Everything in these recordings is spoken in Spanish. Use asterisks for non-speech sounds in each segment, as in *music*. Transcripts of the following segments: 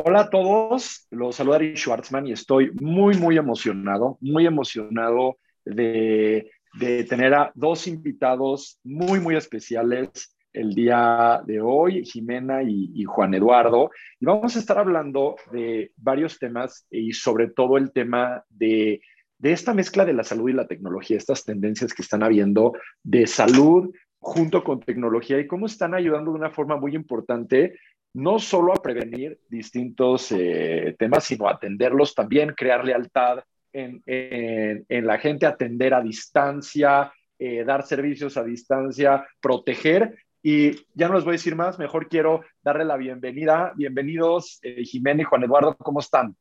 Hola a todos, los saluda Ari Schwartzman y estoy muy, muy emocionado, muy emocionado de, tener a dos invitados muy, muy especiales el día de hoy, Jimena y, Juan Eduardo. Y vamos a estar hablando de varios temas y sobre todo el tema de, de esta mezcla de la salud y la tecnología, estas tendencias que están habiendo de salud junto con tecnología y cómo están ayudando de una forma muy importante no solo a prevenir distintos eh, temas, sino a atenderlos también, crear lealtad en, la gente, atender a distancia, eh, dar servicios a distancia, proteger. Y ya no les voy a decir más, mejor quiero darle la bienvenida. Bienvenidos, eh, Jimena y Juan Eduardo, ¿cómo están?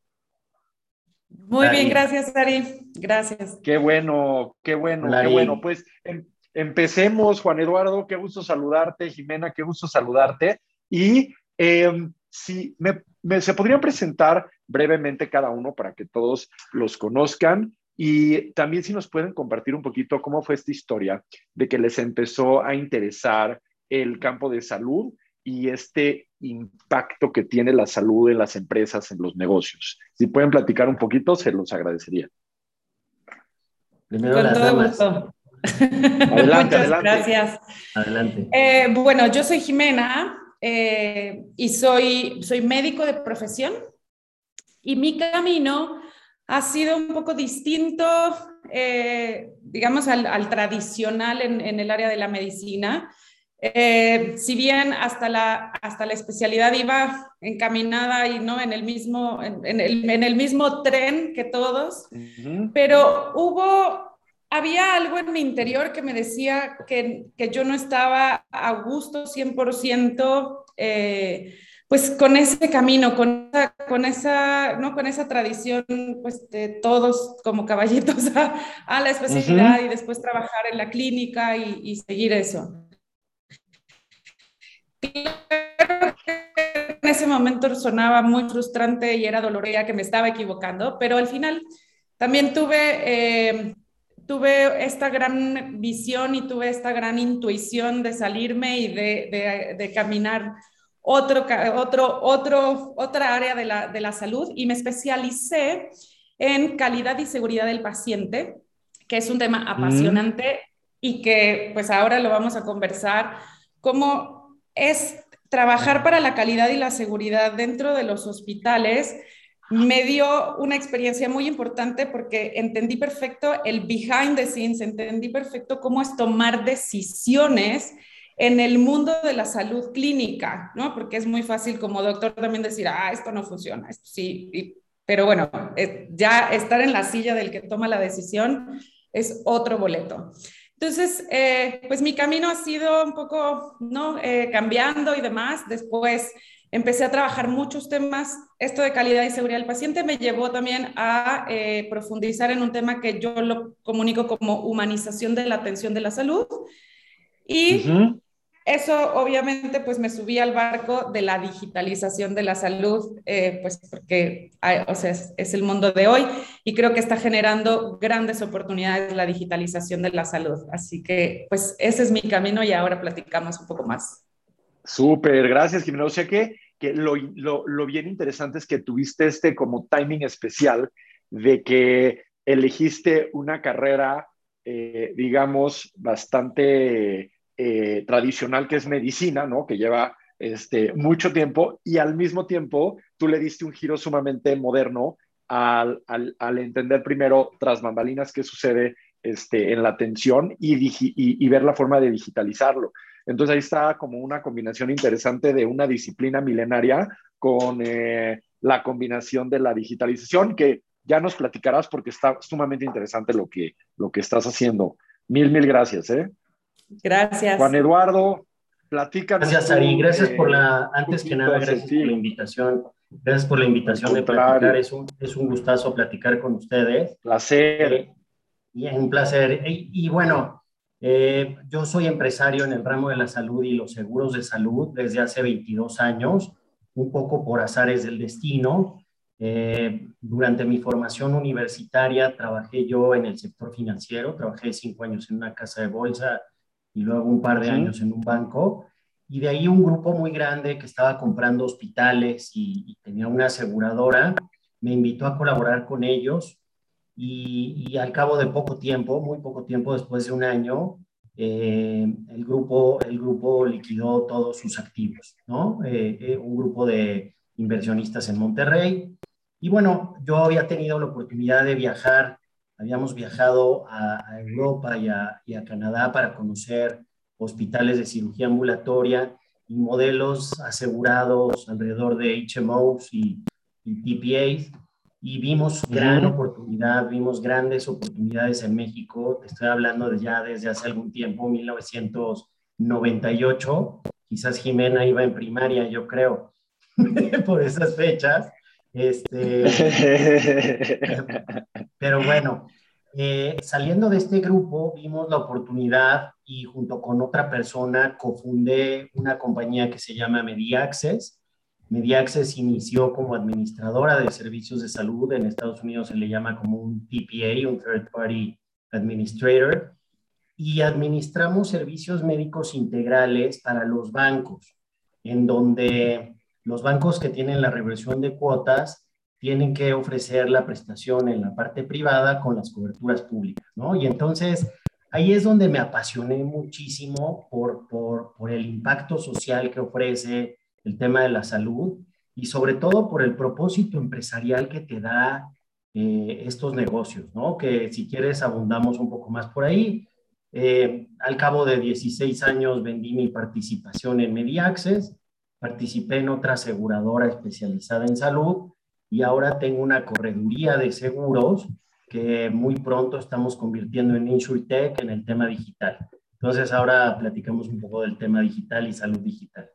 Muy bien, gracias, Ari. Gracias. Qué bueno, qué bueno, qué bueno. Pues em, empecemos, Juan Eduardo, qué gusto saludarte, Jimena, qué gusto saludarte. Y eh, si me, se podrían presentar brevemente cada uno para que todos los conozcan y también si nos pueden compartir un poquito cómo fue esta historia de que les empezó a interesar el campo de salud y este impacto que tiene la salud en las empresas, en los negocios. Si pueden platicar un poquito, se los agradecería. Primero Con todo gusto. Adelante, *laughs* Muchas gracias. Adelante. Eh, bueno, yo soy Jimena, eh, y soy, soy médico de profesión y mi camino ha sido un poco distinto, eh, digamos, al, tradicional en, el área de la medicina. Eh, si bien hasta la, hasta la especialidad iba encaminada y no en el mismo, en, el, en el, mismo tren que todos, pero hubo había algo en mi interior que me decía que, que yo no estaba a gusto 100%, eh, pues con ese camino, con esa, con esa, ¿no? con esa tradición pues, de todos como caballitos *laughs* a, a la especialidad y después trabajar en la clínica y, y seguir eso. en ese momento sonaba muy frustrante y era dolorosa que me estaba equivocando, pero al final también tuve... Eh, tuve esta gran visión y tuve esta gran intuición de salirme y de, de, caminar otro, otro, otro, otra área de la, de la salud y me especialicé en calidad y seguridad del paciente, que es un tema mm. apasionante y que pues ahora lo vamos a conversar, cómo es trabajar para la calidad y la seguridad dentro de los hospitales me dio una experiencia muy importante porque entendí perfecto el behind the scenes, entendí perfecto cómo es tomar decisiones en el mundo de la salud clínica, ¿no? Porque es muy fácil como doctor también decir, ah, esto no funciona, esto sí, pero bueno, eh, ya estar en la silla del que toma la decisión es otro boleto. Entonces, eh, pues mi camino ha sido un poco, ¿no? Eh, cambiando y demás. Después empecé a trabajar muchos temas. Esto de calidad y seguridad del paciente me llevó también a eh, profundizar en un tema que yo lo comunico como humanización de la atención de la salud. Y eso obviamente pues me subí al barco de la digitalización de la salud, eh, pues porque o sea, es, es, el mundo de hoy y creo que está generando grandes oportunidades la digitalización de la salud. Así que pues ese es mi camino y ahora platicamos un poco más. Súper, gracias, Jimena. O sea que, lo, lo, bien interesante es que tuviste este como timing especial de que elegiste una carrera, eh, digamos, bastante eh, tradicional, que es medicina, ¿no? Que lleva este, mucho tiempo y al mismo tiempo tú le diste un giro sumamente moderno al, al, entender primero tras bambalinas qué sucede este, en la atención y ver la forma de digitalizarlo. Entonces ahí está como una combinación interesante de una disciplina milenaria con eh, la combinación de la digitalización, que ya nos platicarás porque está sumamente interesante lo que, lo que estás haciendo. Mil, mil gracias. ¿eh? Gracias. Juan Eduardo, platícanos. Gracias, Ari. Gracias por la, antes que nada, gracias por la invitación. Gracias por la invitación de platicar. Es un, es un gustazo platicar con ustedes. Placer. Eh, y es un placer. y bueno, eh, yo soy empresario en el ramo de la salud y los seguros de salud desde hace 22 años, un poco por azares del destino. Eh, durante mi formación universitaria trabajé yo en el sector financiero, trabajé cinco años en una casa de bolsa y luego un par de años en un banco. y de ahí un grupo muy grande que estaba comprando hospitales y, tenía una aseguradora, me invitó a colaborar con ellos y, al cabo de poco tiempo, muy poco tiempo, después de un año, eh, el, grupo, el grupo liquidó todos sus activos, ¿no? Eh, eh, un grupo de inversionistas en Monterrey. Y bueno, yo había tenido la oportunidad de viajar, habíamos viajado a, Europa y a, y Canadá para conocer hospitales de cirugía ambulatoria y modelos asegurados alrededor de HMOs y, TPAs. Y vimos gran oportunidad, vimos grandes oportunidades en México. Te estoy hablando de ya desde hace algún tiempo, 1998. Quizás Jimena iba en primaria, yo creo, *laughs* por esas fechas. Este, *laughs* pero bueno, eh, saliendo de este grupo, vimos la oportunidad y junto con otra persona cofundé una compañía que se llama MediAccess. MediAccess inició como administradora de servicios de salud. En Estados Unidos se le llama como un TPA, un Third Party Administrator. Y administramos servicios médicos integrales para los bancos, en donde los bancos que tienen la reversión de cuotas tienen que ofrecer la prestación en la parte privada con las coberturas públicas, ¿no? Y entonces ahí es donde me apasioné muchísimo por, por, por, el impacto social que ofrece el tema de la salud y sobre todo por el propósito empresarial que te da eh, estos negocios, ¿no? Que si quieres abundamos un poco más por ahí. Eh, al cabo de 16 años vendí mi participación en MediAccess, participé en otra aseguradora especializada en salud y ahora tengo una correduría de seguros que muy pronto estamos convirtiendo en InsurTech en el tema digital. Entonces ahora platicamos un poco del tema digital y salud digital.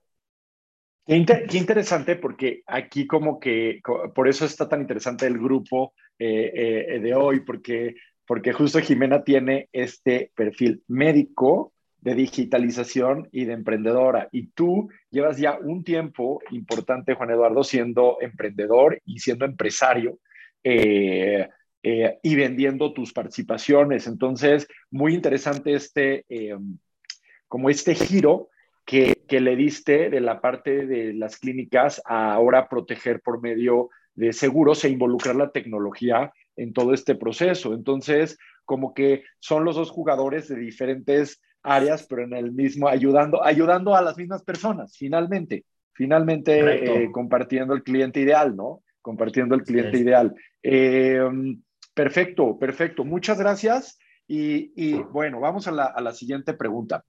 Qué, interesante porque aquí como que, por eso está tan interesante el grupo eh, eh, de hoy, porque, porque justo Jimena tiene este perfil médico, de digitalización y de emprendedora. Y tú llevas ya un tiempo importante, Juan Eduardo, siendo emprendedor y siendo empresario eh, y vendiendo tus participaciones. Entonces, muy interesante este, como este giro que, que, le diste de la parte de las clínicas a ahora proteger por medio de seguros e involucrar la tecnología en todo este proceso. Entonces, como que son los dos jugadores de diferentes áreas, pero en el mismo, ayudando, ayudando a las mismas personas, finalmente, finalmente eh, compartiendo el cliente ideal, ¿no? Compartiendo el cliente ideal. Eh, perfecto, perfecto. Muchas gracias. Y, bueno, vamos a la, a la siguiente pregunta.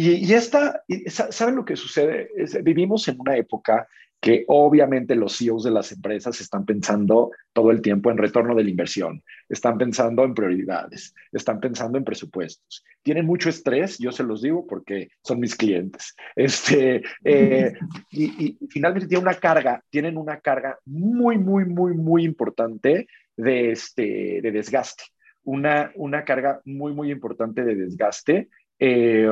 Y, y, esta, ¿saben lo que sucede? vivimos en una época que obviamente los CEOs de las empresas están pensando todo el tiempo en retorno de la inversión, están pensando en prioridades, están pensando en presupuestos. Tienen mucho estrés, yo se los digo porque son mis clientes. Este, eh, y, finalmente tienen una carga, tienen una carga muy, muy, muy, muy importante de, este, de desgaste, una, una carga muy, muy importante de desgaste. Eh,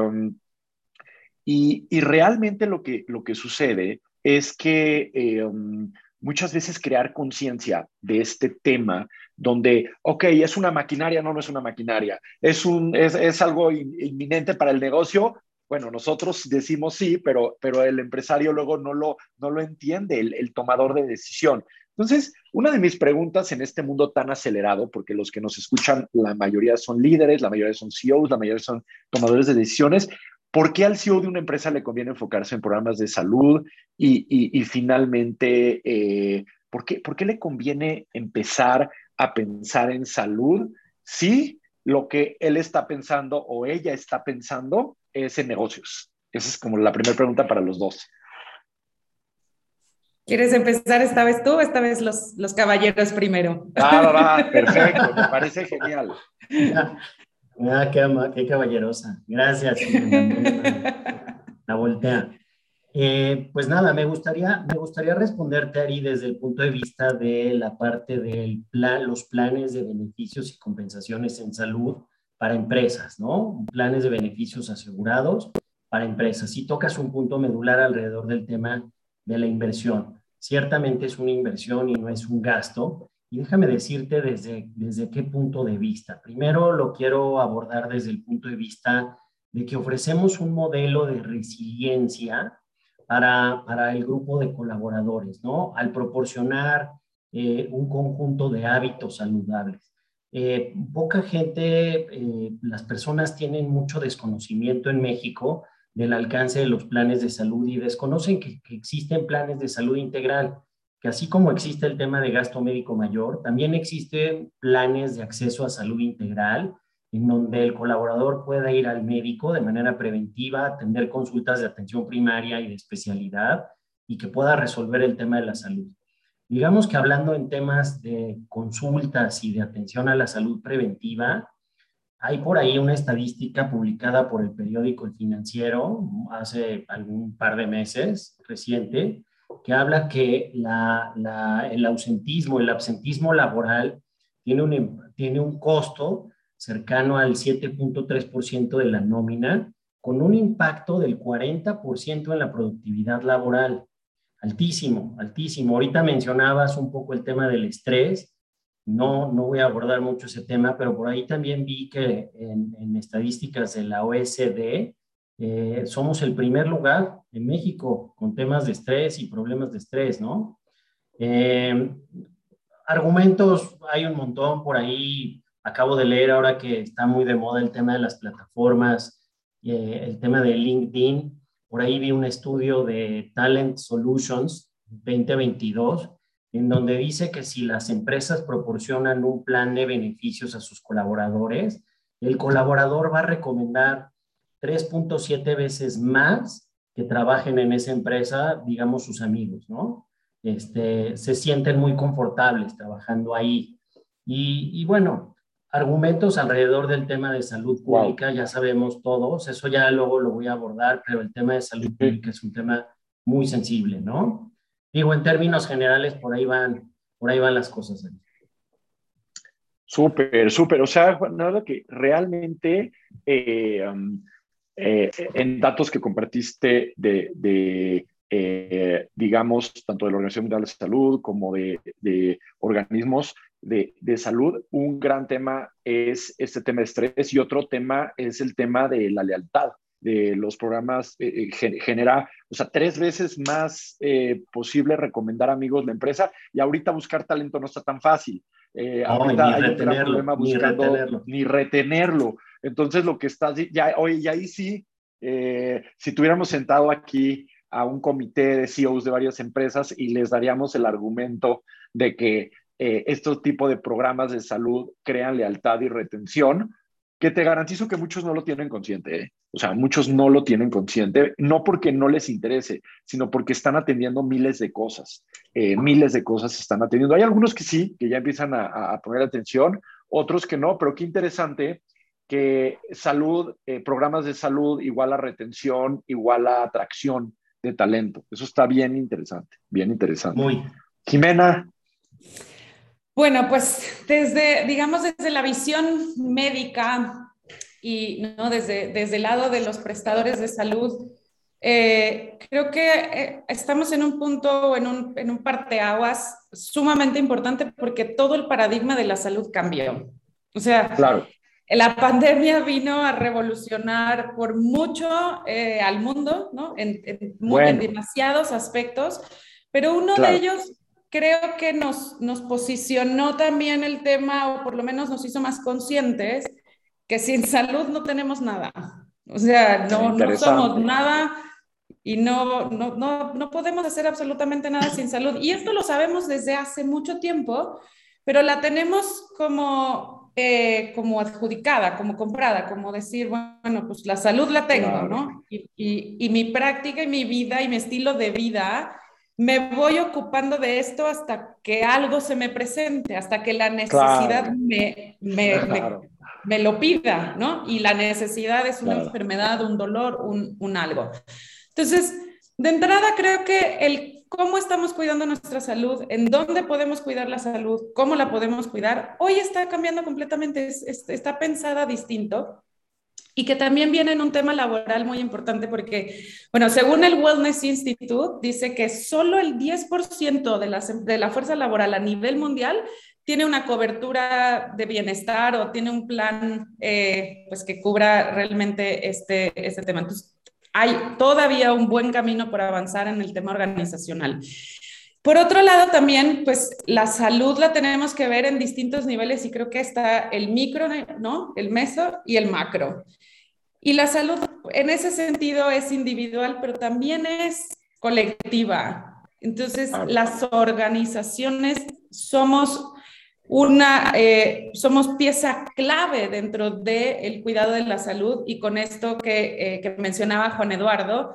y, realmente lo que, lo que sucede es que eh, um, muchas veces crear conciencia de este tema donde, ok, es una maquinaria, no, no es una maquinaria, es, un, es, es algo inminente para el negocio. Bueno, nosotros decimos sí, pero, pero el empresario luego no lo, no lo entiende, el, el tomador de decisión. Entonces, una de mis preguntas en este mundo tan acelerado, porque los que nos escuchan, la mayoría son líderes, la mayoría son CEOs, la mayoría son tomadores de decisiones, ¿Por qué al CEO de una empresa le conviene enfocarse en programas de salud? Y, finalmente, eh, ¿por, qué, ¿por qué le conviene empezar a pensar en salud si lo que él está pensando o ella está pensando es en negocios? Esa es como la primera pregunta para los dos. ¿Quieres empezar esta vez tú o esta vez los, los caballeros primero? Ah, va, *laughs* perfecto, me parece genial. Ah, qué, caballerosa. Gracias. La voltea. Eh, pues nada, me gustaría, me gustaría responderte, Ari, desde el punto de vista de la parte de plan, los planes de beneficios y compensaciones en salud para empresas, ¿no? Planes de beneficios asegurados para empresas. Si tocas un punto medular alrededor del tema de la inversión. Ciertamente es una inversión y no es un gasto, y déjame decirte desde, desde qué punto de vista. Primero lo quiero abordar desde el punto de vista de que ofrecemos un modelo de resiliencia para, para el grupo de colaboradores, ¿no? Al proporcionar eh, un conjunto de hábitos saludables. Eh, poca gente, eh, las personas tienen mucho desconocimiento en México del alcance de los planes de salud y desconocen que, que, existen planes de salud integral, que así como existe el tema de gasto médico mayor, también existen planes de acceso a salud integral en donde el colaborador pueda ir al médico de manera preventiva, atender consultas de atención primaria y de especialidad y que pueda resolver el tema de la salud. Digamos que hablando en temas de consultas y de atención a la salud preventiva, hay por ahí una estadística publicada por el periódico El Financiero hace algún par de meses reciente, que habla que el ausentismo, el absentismo laboral tiene un, tiene un costo cercano al 7.3% de la nómina, con un impacto del 40% en la productividad laboral. Altísimo, altísimo. Ahorita mencionabas un poco el tema del estrés. No, no voy a abordar mucho ese tema, pero por ahí también vi que en, estadísticas de la OSD eh, somos el primer lugar en México con temas de estrés y problemas de estrés, ¿no? Eh, argumentos hay un montón por ahí acabo de leer ahora que está muy de moda el tema de las plataformas, eh, el tema de LinkedIn. Por ahí vi un estudio de Talent Solutions 2022, en donde dice que si las empresas proporcionan un plan de beneficios a sus colaboradores, el colaborador va a recomendar 3.7 veces más que trabajen en esa empresa, digamos, sus amigos, ¿no? Este, se sienten muy confortables trabajando ahí. Y, y bueno, argumentos alrededor del tema de salud pública, ya sabemos todos, eso ya luego lo voy a abordar, pero el tema de salud pública es un tema muy sensible, ¿no? Digo, en términos generales, por ahí van, por ahí van las cosas. Súper, súper. O sea, nada que realmente eh, um, eh, en datos que compartiste de, eh, digamos, tanto de la Organización Mundial de Salud como de, organismos, de, salud, un gran tema es este tema de estrés y otro tema es el tema de la lealtad de los programas eh, eh, genera, o sea, tres veces más posible recomendar amigos la empresa y ahorita buscar talento no está tan fácil. Ahorita hay un problema buscando ni retenerlo. ni retenerlo. Entonces, lo que estás, ya, oye, y ahí sí, si tuviéramos sentado aquí a un comité de CEOs de varias empresas y les daríamos el argumento de que eh, estos tipos de programas de salud crean lealtad y retención, que te garantizo que muchos no lo tienen consciente. ¿eh? O sea, muchos no lo tienen consciente, no porque no les interese, sino porque están atendiendo miles de cosas. Eh, miles de cosas están atendiendo. Hay algunos que sí, que ya empiezan a, poner atención, otros que no, pero qué interesante que salud, programas de salud igual a retención, igual a atracción de talento. Eso está bien interesante, bien interesante. Muy. Jimena, bueno, pues desde, digamos, desde la visión médica y ¿no? desde, desde el lado de los prestadores de salud, eh, creo que eh, estamos en un punto, en un, en un parteaguas sumamente importante porque todo el paradigma de la salud cambió. O sea, claro. la pandemia vino a revolucionar por mucho eh, al mundo, ¿no? En, en, demasiados aspectos, pero uno de ellos creo que nos, nos posicionó también el tema, o por lo menos nos hizo más conscientes, que sin salud no tenemos nada. O sea, no, no somos nada y no, no, no, no podemos hacer absolutamente nada sin salud. Y esto lo sabemos desde hace mucho tiempo, pero la tenemos como, eh, como adjudicada, como comprada, como decir, bueno, pues la salud la tengo, ¿no? Y, y, y, mi práctica y mi vida y mi estilo de vida me voy ocupando de esto hasta que algo se me presente, hasta que la necesidad me, me, lo pida, ¿no? Y la necesidad es una enfermedad, un dolor, un, un, algo. Entonces, de entrada creo que el cómo estamos cuidando nuestra salud, en dónde podemos cuidar la salud, cómo la podemos cuidar, hoy está cambiando completamente, está pensada distinto y que también viene en un tema laboral muy importante porque, bueno, según el Wellness Institute, dice que solo el 10% de de la fuerza laboral a nivel mundial tiene una cobertura de bienestar o tiene un plan eh, pues que cubra realmente este, este tema. Entonces, hay todavía un buen camino por avanzar en el tema organizacional. Por otro lado, también, pues la salud la tenemos que ver en distintos niveles y creo que está el micro, ¿no? El meso y el macro. Y la salud en ese sentido es individual, pero también es colectiva. Entonces, ah. las organizaciones somos una, eh, somos pieza clave dentro del cuidado de la salud y con esto que, eh, que mencionaba Juan Eduardo,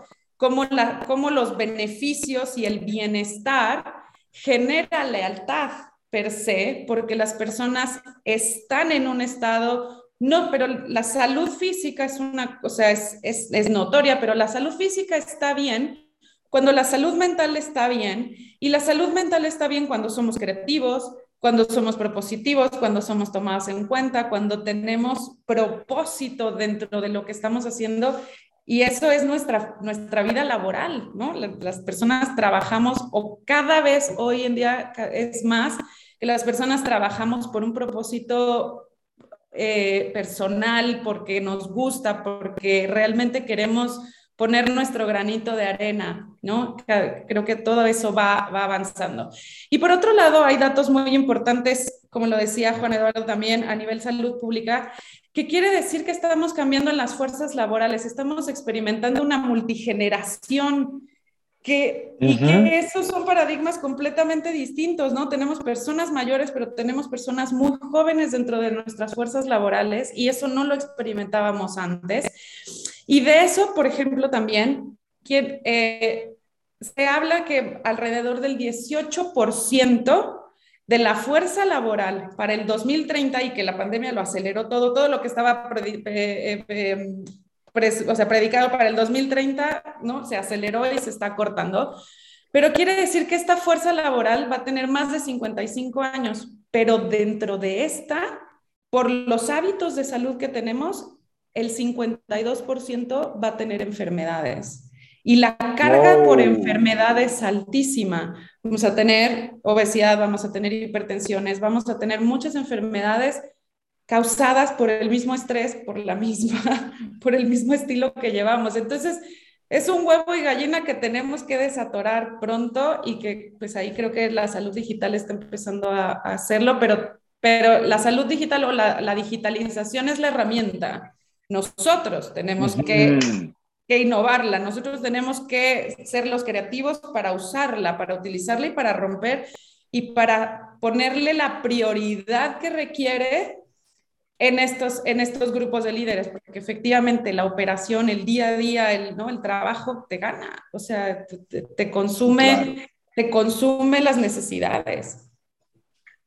cómo, los beneficios y el bienestar genera lealtad per se, porque las personas están en un estado, no, pero la salud física es una, o sea, es, es, es notoria, pero la salud física está bien cuando la salud mental está bien, y la salud mental está bien cuando somos creativos, cuando somos propositivos, cuando somos tomados en cuenta, cuando tenemos propósito dentro de lo que estamos haciendo y eso es nuestra, nuestra vida laboral, ¿no? Las personas trabajamos, o cada vez hoy en día es más, que las personas trabajamos por un propósito eh, personal, porque nos gusta, porque realmente queremos poner nuestro granito de arena, ¿no? Creo que todo eso va, va avanzando. Y por otro lado, hay datos muy importantes, como lo decía Juan Eduardo también, a nivel salud pública, que quiere decir que estamos cambiando en las fuerzas laborales, estamos experimentando una multigeneración que, y que esos son paradigmas completamente distintos, ¿no? Tenemos personas mayores, pero tenemos personas muy jóvenes dentro de nuestras fuerzas laborales y eso no lo experimentábamos antes. Y de eso, por ejemplo, también eh, se habla que alrededor del 18% de la fuerza laboral para el 2030 y que la pandemia lo aceleró todo, todo lo que estaba eh, eh, o sea, predicado para el 2030, ¿no? Se aceleró y se está cortando. Pero quiere decir que esta fuerza laboral va a tener más de 55 años, pero dentro de esta, por los hábitos de salud que tenemos, el 52% va a tener enfermedades. Y la carga por enfermedad es altísima. Vamos a tener obesidad, vamos a tener hipertensiones, vamos a tener muchas enfermedades causadas por el mismo estrés, por la misma, *laughs* por el mismo estilo que llevamos. Entonces, es un huevo y gallina que tenemos que desatorar pronto y que pues ahí creo que la salud digital está empezando a, hacerlo, pero, pero la salud digital o la, la digitalización es la herramienta nosotros tenemos que, que, innovarla, nosotros tenemos que ser los creativos para usarla, para utilizarla y para romper y para ponerle la prioridad que requiere en estos, en estos grupos de líderes, porque efectivamente la operación, el día a día, el, ¿no? el trabajo te gana, o sea, te, consume, te consume las necesidades.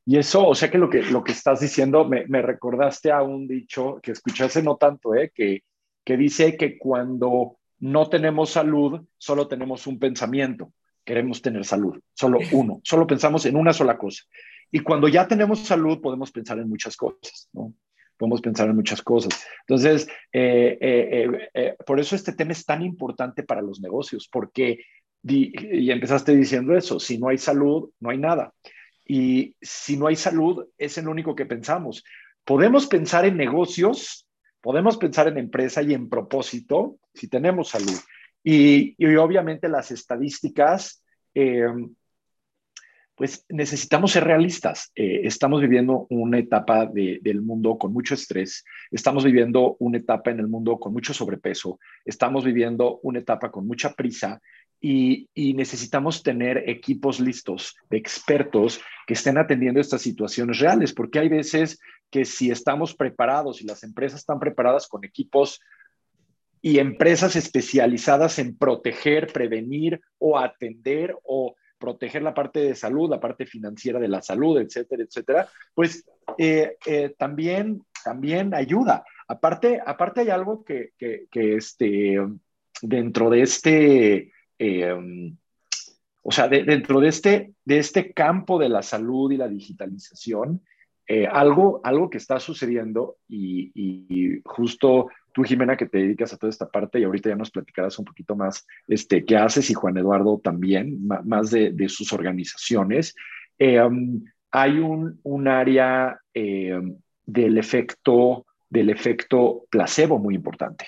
Y eso, o sea que lo que, lo que estás diciendo, me, me recordaste a un dicho que escuché hace no tanto, ¿eh? que, que dice que cuando no tenemos salud, solo tenemos un pensamiento, queremos tener salud, solo *laughs* uno, solo pensamos en una sola cosa. Y cuando ya tenemos salud, podemos pensar en muchas cosas, ¿no? Podemos pensar en muchas cosas. Entonces, eh, eh, eh, por eso este tema es tan importante para los negocios, porque, y empezaste diciendo eso, si no hay salud, no hay nada. Y si no hay salud, es el único que pensamos. Podemos pensar en negocios, podemos pensar en empresa y en propósito si tenemos salud. Y, obviamente las estadísticas, eh, pues necesitamos ser realistas. Eh, estamos viviendo una etapa del mundo con mucho estrés, estamos viviendo una etapa en el mundo con mucho sobrepeso, estamos viviendo una etapa con mucha prisa y, necesitamos tener equipos listos expertos que estén atendiendo estas situaciones reales, porque hay veces que si estamos preparados y las empresas están preparadas con equipos y empresas especializadas en proteger, prevenir o atender o proteger la parte de salud, la parte financiera de la salud, etcétera, etcétera, pues eh, eh, también, también ayuda. Aparte, aparte hay algo que, que, que este, dentro de este Em, o sea, dentro de este, de este campo de la salud y la digitalización, eh, algo, algo que está sucediendo y, justo tú, Jimena, que te dedicas a toda esta parte y ahorita ya nos platicarás un poquito más este, qué haces y Juan Eduardo también, más de, sus organizaciones. Em, hay un, un área eh, del, efecto, del efecto placebo muy importante.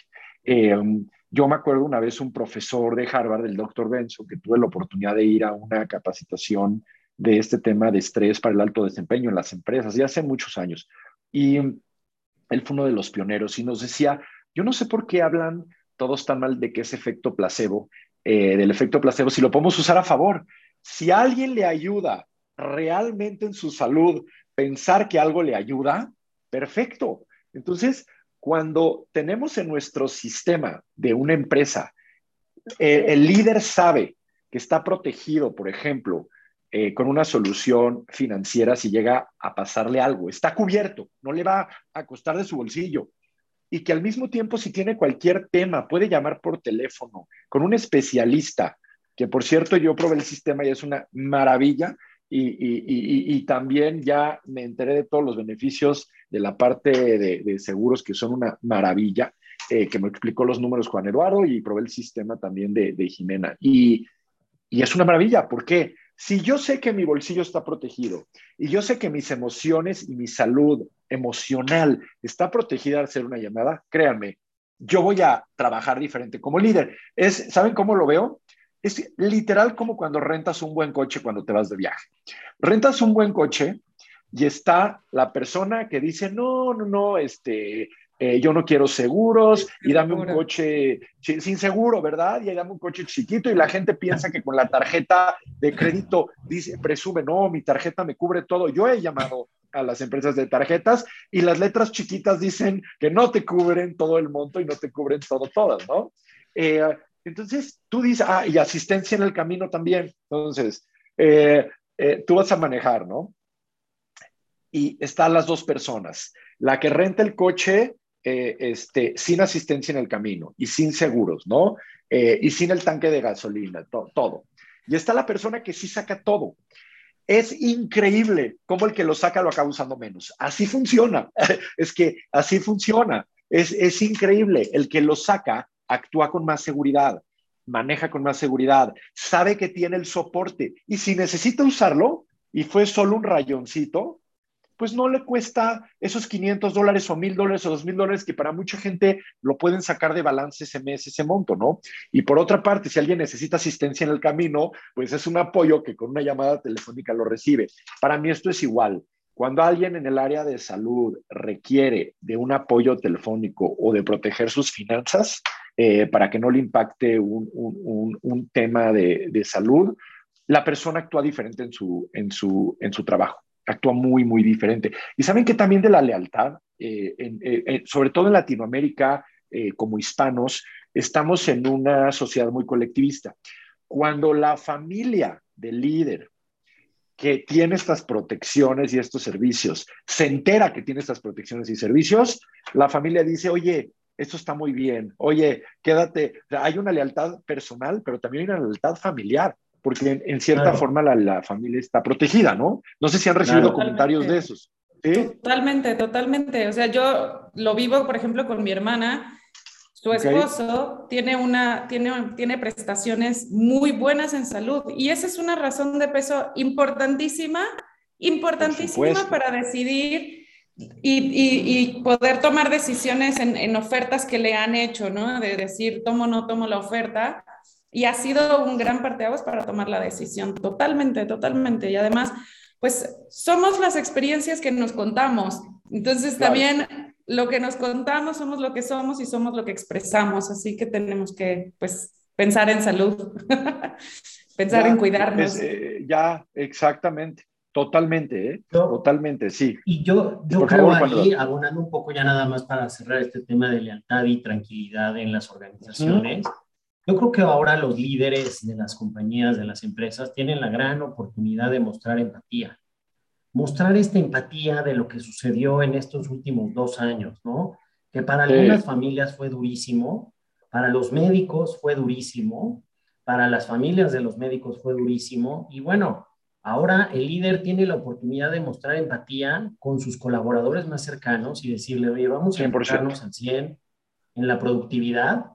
Yo me acuerdo una vez un profesor de Harvard, el doctor Benson, que tuve la oportunidad de ir a una capacitación de este tema de estrés para el alto desempeño en las empresas, ya hace muchos años. Y él fue uno de los pioneros y nos decía, yo no sé por qué hablan todos tan mal de que es efecto placebo, eh, del efecto placebo, si lo podemos usar a favor. Si alguien le ayuda realmente en su salud pensar que algo le ayuda, perfecto. Entonces, cuando tenemos en nuestro sistema de una empresa, eh, el líder sabe que está protegido, por ejemplo, eh, con una solución financiera si llega a pasarle algo, está cubierto, no le va a costar de su bolsillo. Y que al mismo tiempo, si tiene cualquier tema, puede llamar por teléfono con un especialista, que por cierto yo probé el sistema y es una maravilla, y, también ya me enteré de todos los beneficios de la parte de, seguros que son una maravilla, eh, que me explicó los números Juan Eduardo y probé el sistema también de, de Jimena. Y, es una maravilla, ¿por qué? Si yo sé que mi bolsillo está protegido y yo sé que mis emociones y mi salud emocional está protegida al hacer una llamada, créanme, yo voy a trabajar diferente como líder. Es, ¿Saben cómo lo veo? Es literal como cuando rentas un buen coche cuando te vas de viaje. Rentas un buen coche y está la persona que dice, no, no, no, este, eh, yo no quiero seguros y dame un coche sin seguro, ¿verdad? Y dame un coche chiquito y la gente piensa que con la tarjeta de crédito dice, presume, no, mi tarjeta me cubre todo. Yo he llamado a las empresas de tarjetas y las letras chiquitas dicen que no te cubren todo el monto y no te cubren todo, todas, ¿no? Eh, entonces, tú dices, ah, y asistencia en el camino también. Entonces, eh, eh, tú vas a manejar, ¿no? Y están las dos personas. La que renta el coche eh, este, sin asistencia en el camino y sin seguros, ¿no? y sin el tanque de gasolina, todo. Y está la persona que sí saca todo. Es increíble cómo el que lo saca lo acaba usando menos. Así funciona. *laughs* es que así funciona. Es, es increíble. El que lo saca actúa con más seguridad, maneja con más seguridad, sabe que tiene el soporte y si necesita usarlo y fue solo un rayoncito, pues no le cuesta esos 500 dólares o 1000 dólares o 2000 dólares que para mucha gente lo pueden sacar de balance ese mes, ese monto, ¿no? Y por otra parte, si alguien necesita asistencia en el camino, pues es un apoyo que con una llamada telefónica lo recibe. Para mí esto es igual. Cuando alguien en el área de salud requiere de un apoyo telefónico o de proteger sus finanzas, eh, para que no le impacte un, tema de, salud, la persona actúa diferente en su, en, su, en su trabajo, actúa muy, muy diferente. Y saben que también de la lealtad, eh, eh, sobre todo en Latinoamérica, como hispanos, estamos en una sociedad muy colectivista. Cuando la familia del líder que tiene estas protecciones y estos servicios, se entera que tiene estas protecciones y servicios, la familia dice, oye, esto está muy bien, oye, quédate, hay una lealtad personal, pero también hay una lealtad familiar, porque en, cierta forma la, familia está protegida, ¿no? No sé si han recibido comentarios de esos. Totalmente, totalmente. O sea, yo lo vivo, por ejemplo, con mi hermana. Su esposo tiene, una, tiene, tiene prestaciones muy buenas en salud y esa es una razón de peso importantísima, importantísima para decidir y, poder tomar decisiones en, ofertas que le han hecho, ¿no? De decir, tomo o no tomo la oferta. Y ha sido un gran parteaguas para tomar la decisión, totalmente, totalmente. Y además, pues somos las experiencias que nos contamos. Entonces también lo que nos contamos somos lo que somos y somos lo que expresamos. Así que tenemos que, pues, pensar en salud, *laughs* pensar en cuidarnos. Eh, ya, exactamente. Totalmente, ¿eh? Totalmente, sí. Y yo, yo creo ahí, abonando un poco ya nada más para cerrar este tema de lealtad y tranquilidad en las organizaciones, yo creo que ahora los líderes de las compañías, de las empresas, tienen la gran oportunidad de mostrar empatía. Mostrar esta empatía de lo que sucedió en estos últimos dos años, ¿no? Que para algunas familias fue durísimo, para los médicos fue durísimo, para las familias de los médicos fue durísimo, y bueno, Ahora el líder tiene la oportunidad de mostrar empatía con sus colaboradores más cercanos y decirle, oye, vamos a enfocarnos al 100 en la productividad,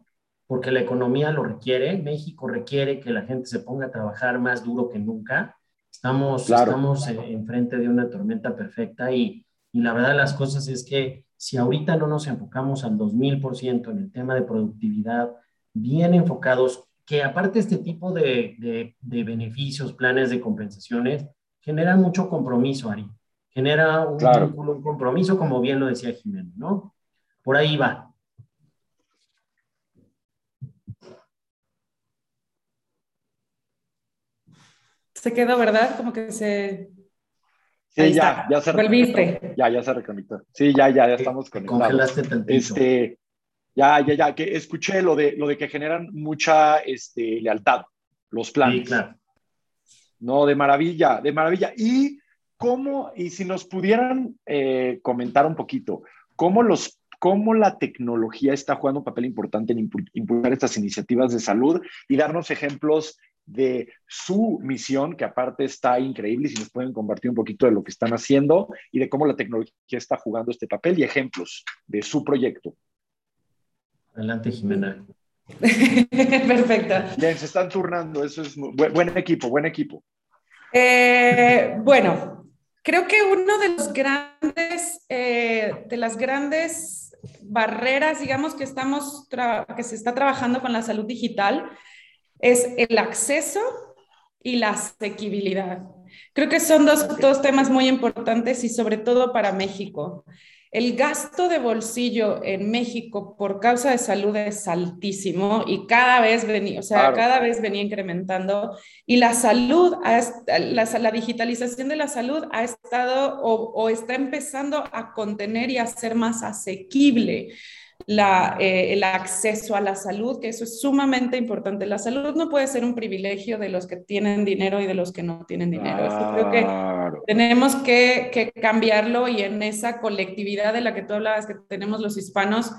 porque la economía lo requiere, México requiere que la gente se ponga a trabajar más duro que nunca, Estamos, estamos enfrente de una tormenta perfecta y, y la verdad de las cosas es que si ahorita no nos enfocamos al 2000% en el tema de productividad, bien enfocados, que aparte este tipo de, de, beneficios, planes de compensaciones, generan mucho compromiso, Ari. Genera un, un compromiso, como bien lo decía Jimeno, ¿no? Por ahí va. Se quedó, ¿verdad? Como que se... Sí, ya, ya se Volviste. Ya, ya se reconectó. Sí, ya, ya, ya estamos conectados. Congelaste tantito. Este, ya, ya, ya, que escuché lo de, lo de que generan mucha este, lealtad, los planes. Sí, claro. No, de maravilla, de maravilla. Y cómo, y si nos pudieran eh, comentar un poquito, cómo los cómo la tecnología está jugando un papel importante en impulsar estas iniciativas de salud y darnos ejemplos de su misión, que aparte está increíble, y si nos pueden compartir un poquito de lo que están haciendo y de cómo la tecnología está jugando este papel y ejemplos de su proyecto. Adelante, Jimena. *laughs* Perfecto. Bien, se están turnando, eso es buen, equipo, buen equipo. Eh, bueno, creo que uno de los grandes, eh, de las grandes barreras, digamos, que estamos, que se está trabajando con la salud digital es el acceso y la asequibilidad. Creo que son dos, dos temas muy importantes y sobre todo para México. El gasto de bolsillo en México por causa de salud es altísimo y cada vez venía, o sea, cada vez venía incrementando y la salud, la, la, digitalización de la salud ha estado o, o está empezando a contener y a ser más asequible la, eh, el acceso a la salud, que eso es sumamente importante. La salud no puede ser un privilegio de los que tienen dinero y de los que no tienen dinero. creo que tenemos que, que, cambiarlo y en esa colectividad de la que tú hablabas, que tenemos los hispanos,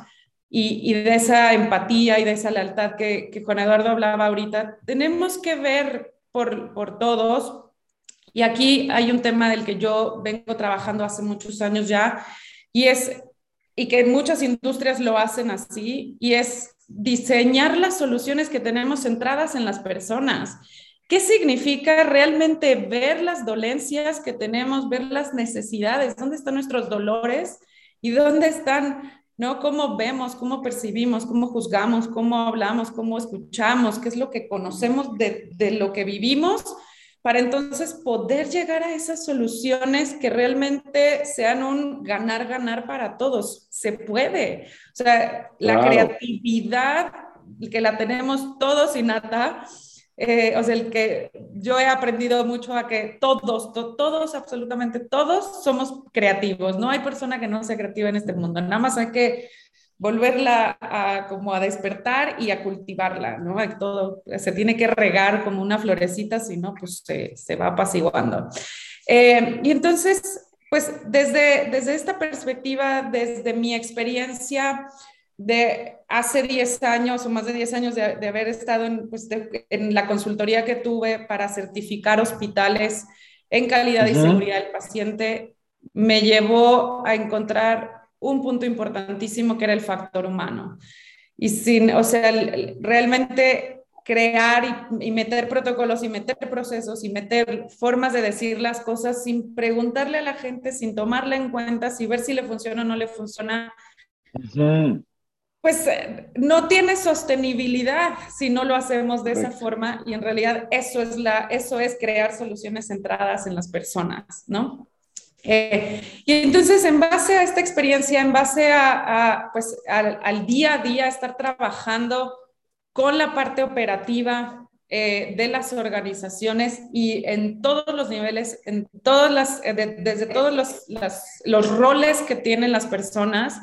y, y de esa empatía y de esa lealtad que, que Juan Eduardo hablaba ahorita, tenemos que ver por, por todos. Y aquí hay un tema del que yo vengo trabajando hace muchos años ya, y es y que muchas industrias lo hacen así, y es diseñar las soluciones que tenemos centradas en las personas. ¿Qué significa realmente ver las dolencias que tenemos, ver las necesidades, dónde están nuestros dolores y dónde están, ¿no? Cómo vemos, cómo percibimos, cómo juzgamos, cómo hablamos, cómo escuchamos, qué es lo que conocemos de, de lo que vivimos para entonces poder llegar a esas soluciones que realmente sean un ganar-ganar para todos. Se puede. O sea, la creatividad, que la tenemos todos innata, eh, o sea, el que yo he aprendido mucho a que todos, todos, absolutamente todos somos creativos. No hay persona que no sea creativa en este mundo. Nada más hay que volverla a, como a despertar y a cultivarla, ¿no? Todo se tiene que regar como una florecita, si no, pues se, se va apaciguando. Eh, y entonces, pues desde, desde esta perspectiva, desde mi experiencia de hace 10 años o más de 10 años de, haber estado en, pues en, la consultoría que tuve para certificar hospitales en calidad y seguridad del paciente, me llevó a encontrar un punto importantísimo que era el factor humano. Y sin, o sea, realmente crear y, meter protocolos y meter procesos y meter formas de decir las cosas sin preguntarle a la gente, sin tomarla en cuenta, sin ver si le funciona o no le funciona. Pues eh, no tiene sostenibilidad si no lo hacemos de esa forma y en realidad eso es, la, eso es crear soluciones centradas en las personas, ¿no? Eh, y entonces, en base a esta experiencia, en base a, pues, al, día a día, estar trabajando con la parte operativa eh, de las organizaciones y en todos los niveles, en todas las, eh, desde todos los, los, roles que tienen las personas,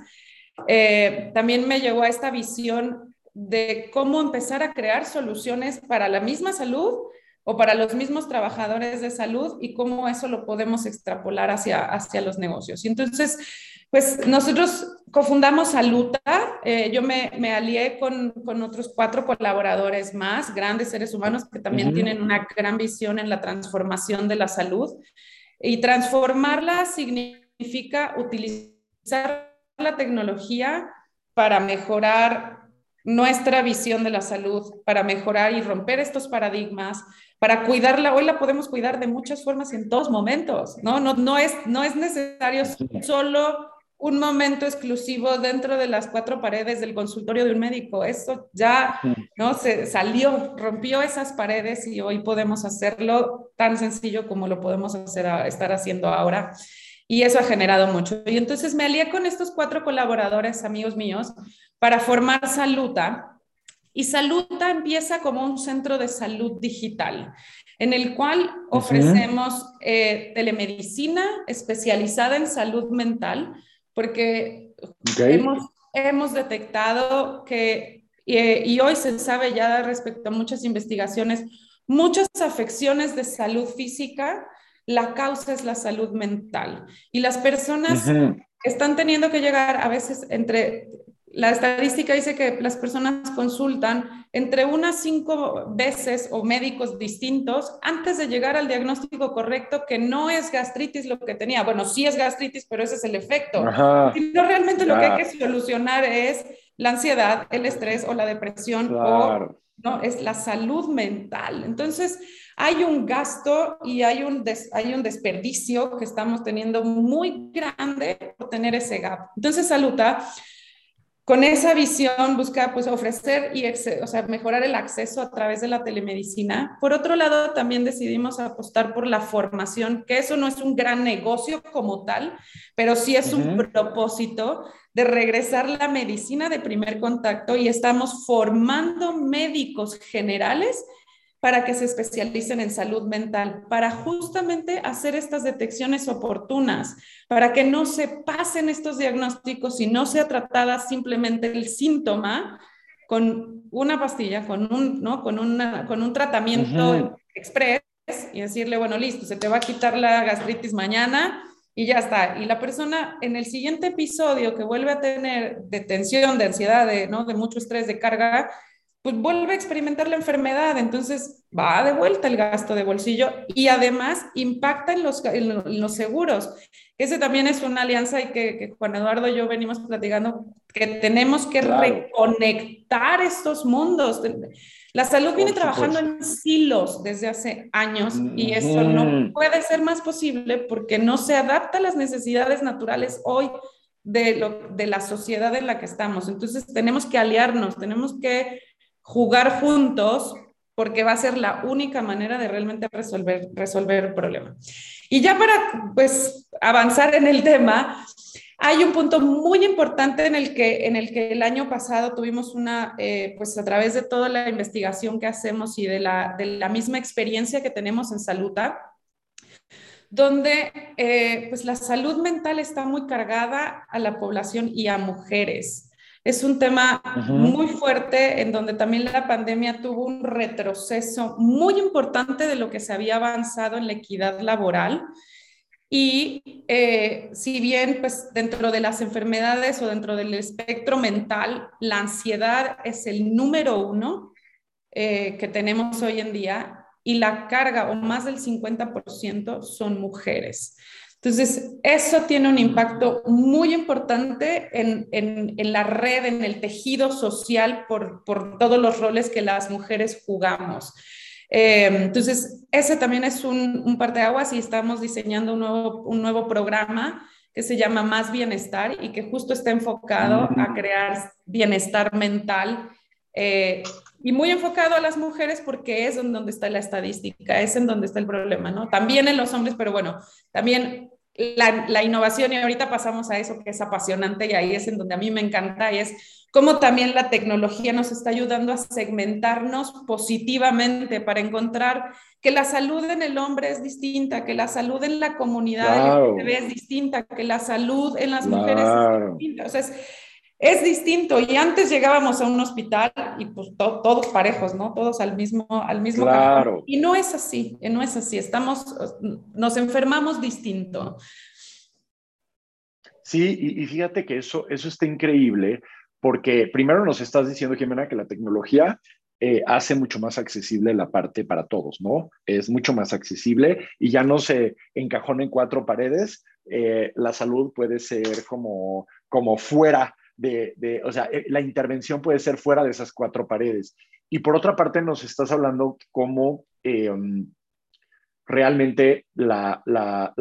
también me llegó a esta visión de cómo empezar a crear soluciones para la misma salud, o para los mismos trabajadores de salud y cómo eso lo podemos extrapolar hacia, hacia los negocios. Y entonces, pues nosotros cofundamos Saluta, eh, yo me, me alié con, con, otros cuatro colaboradores más, grandes seres humanos que también tienen una gran visión en la transformación de la salud. Y transformarla significa utilizar la tecnología para mejorar nuestra visión de la salud para mejorar y romper estos paradigmas, para cuidarla. Hoy la podemos cuidar de muchas formas en todos momentos, ¿no? No, no, es, no es necesario solo un momento exclusivo dentro de las cuatro paredes del consultorio de un médico. Eso ya no se salió, rompió esas paredes y hoy podemos hacerlo tan sencillo como lo podemos hacer estar haciendo ahora. Y eso ha generado mucho. Y entonces me alié con estos cuatro colaboradores, amigos míos, para formar Saluta. Y Saluta empieza como un centro de salud digital en el cual ofrecemos eh, telemedicina especializada en salud mental porque hemos, detectado que, y hoy se sabe ya respecto a muchas investigaciones, muchas afecciones de salud física, la causa es la salud mental. Y las personas están teniendo que llegar a veces entre la estadística dice que las personas consultan entre unas cinco veces o médicos distintos antes de llegar al diagnóstico correcto que no es gastritis lo que tenía. Bueno, sí es gastritis, pero ese es el efecto. no realmente lo que hay que solucionar es la ansiedad, el estrés o la depresión o no es la salud mental. Entonces, hay un gasto y hay un, hay un desperdicio que estamos teniendo muy grande por tener ese gap. Entonces, Saluta con esa visión busca pues ofrecer y o sea, mejorar el acceso a través de la telemedicina. Por otro lado, también decidimos apostar por la formación, que eso no es un gran negocio como tal, pero sí es un propósito de regresar la medicina de primer contacto y estamos formando médicos generales para que se especialicen en salud mental, para justamente hacer estas detecciones oportunas, para que no se pasen estos diagnósticos y no sea tratada simplemente el síntoma con una pastilla, con un, ¿no? con una, con un tratamiento express y decirle, bueno, listo, se te va a quitar la gastritis mañana y ya está. Y la persona en el siguiente episodio que vuelve a tener de tensión, de ansiedad, de, ¿no? de mucho estrés, de carga, pues vuelve a experimentar la enfermedad, entonces va de vuelta el gasto de bolsillo y además impacta en los, en los seguros. Ese también es una alianza y que, Juan Eduardo y yo venimos platicando que tenemos que reconectar estos mundos. La salud viene trabajando en silos desde hace años y eso no puede ser más posible porque no se adapta a las necesidades naturales hoy de, lo, de la sociedad en la que estamos. Entonces tenemos que aliarnos, tenemos que jugar juntos porque va a ser la única manera de realmente resolver, resolver el problema. Y ya para pues avanzar en el tema, hay un punto muy importante en el que, en el, que el año pasado tuvimos una, eh, pues a través de toda la investigación que hacemos y de la, de la misma experiencia que tenemos en Saluta, donde eh, pues la salud mental está muy cargada a la población y a mujeres. Es un tema muy fuerte en donde también la pandemia tuvo un retroceso muy importante de lo que se había avanzado en la equidad laboral. Y eh, si bien pues dentro de las enfermedades o dentro del espectro mental, la ansiedad es el número uno eh, que tenemos hoy en día y la carga o más del 50% son mujeres. Entonces, eso tiene un impacto muy importante en, en, la red, en el tejido social por, por, todos los roles que las mujeres jugamos. Eh, entonces, ese también es un, un parteaguas y estamos diseñando un nuevo, un nuevo programa que se llama Más Bienestar y que justo está enfocado a crear bienestar mental eh, y muy enfocado a las mujeres porque es en donde está la estadística, es en donde está el problema, ¿no? También en los hombres, pero bueno, también la, la, innovación y ahorita pasamos a eso que es apasionante y ahí es en donde a mí me encanta y es cómo también la tecnología nos está ayudando a segmentarnos positivamente para encontrar que la salud en el hombre es distinta, que la salud en la comunidad es distinta, que la salud en las mujeres es distinta. O sea, es, es distinto. Y antes llegábamos a un hospital y pues todos parejos, ¿no? Todos al mismo, al mismo claro. Y no es así, no es así. Estamos, nos enfermamos distinto. Sí, y, fíjate que eso, eso está increíble porque primero nos estás diciendo, Jimena, que la tecnología eh, hace mucho más accesible la parte para todos, ¿no? Es mucho más accesible y ya no se encajona en cuatro paredes. Eh, la salud puede ser como, como fuera de, o sea, eh, la intervención puede ser fuera de esas cuatro paredes. Y por otra parte, nos estás hablando cómo em, realmente la,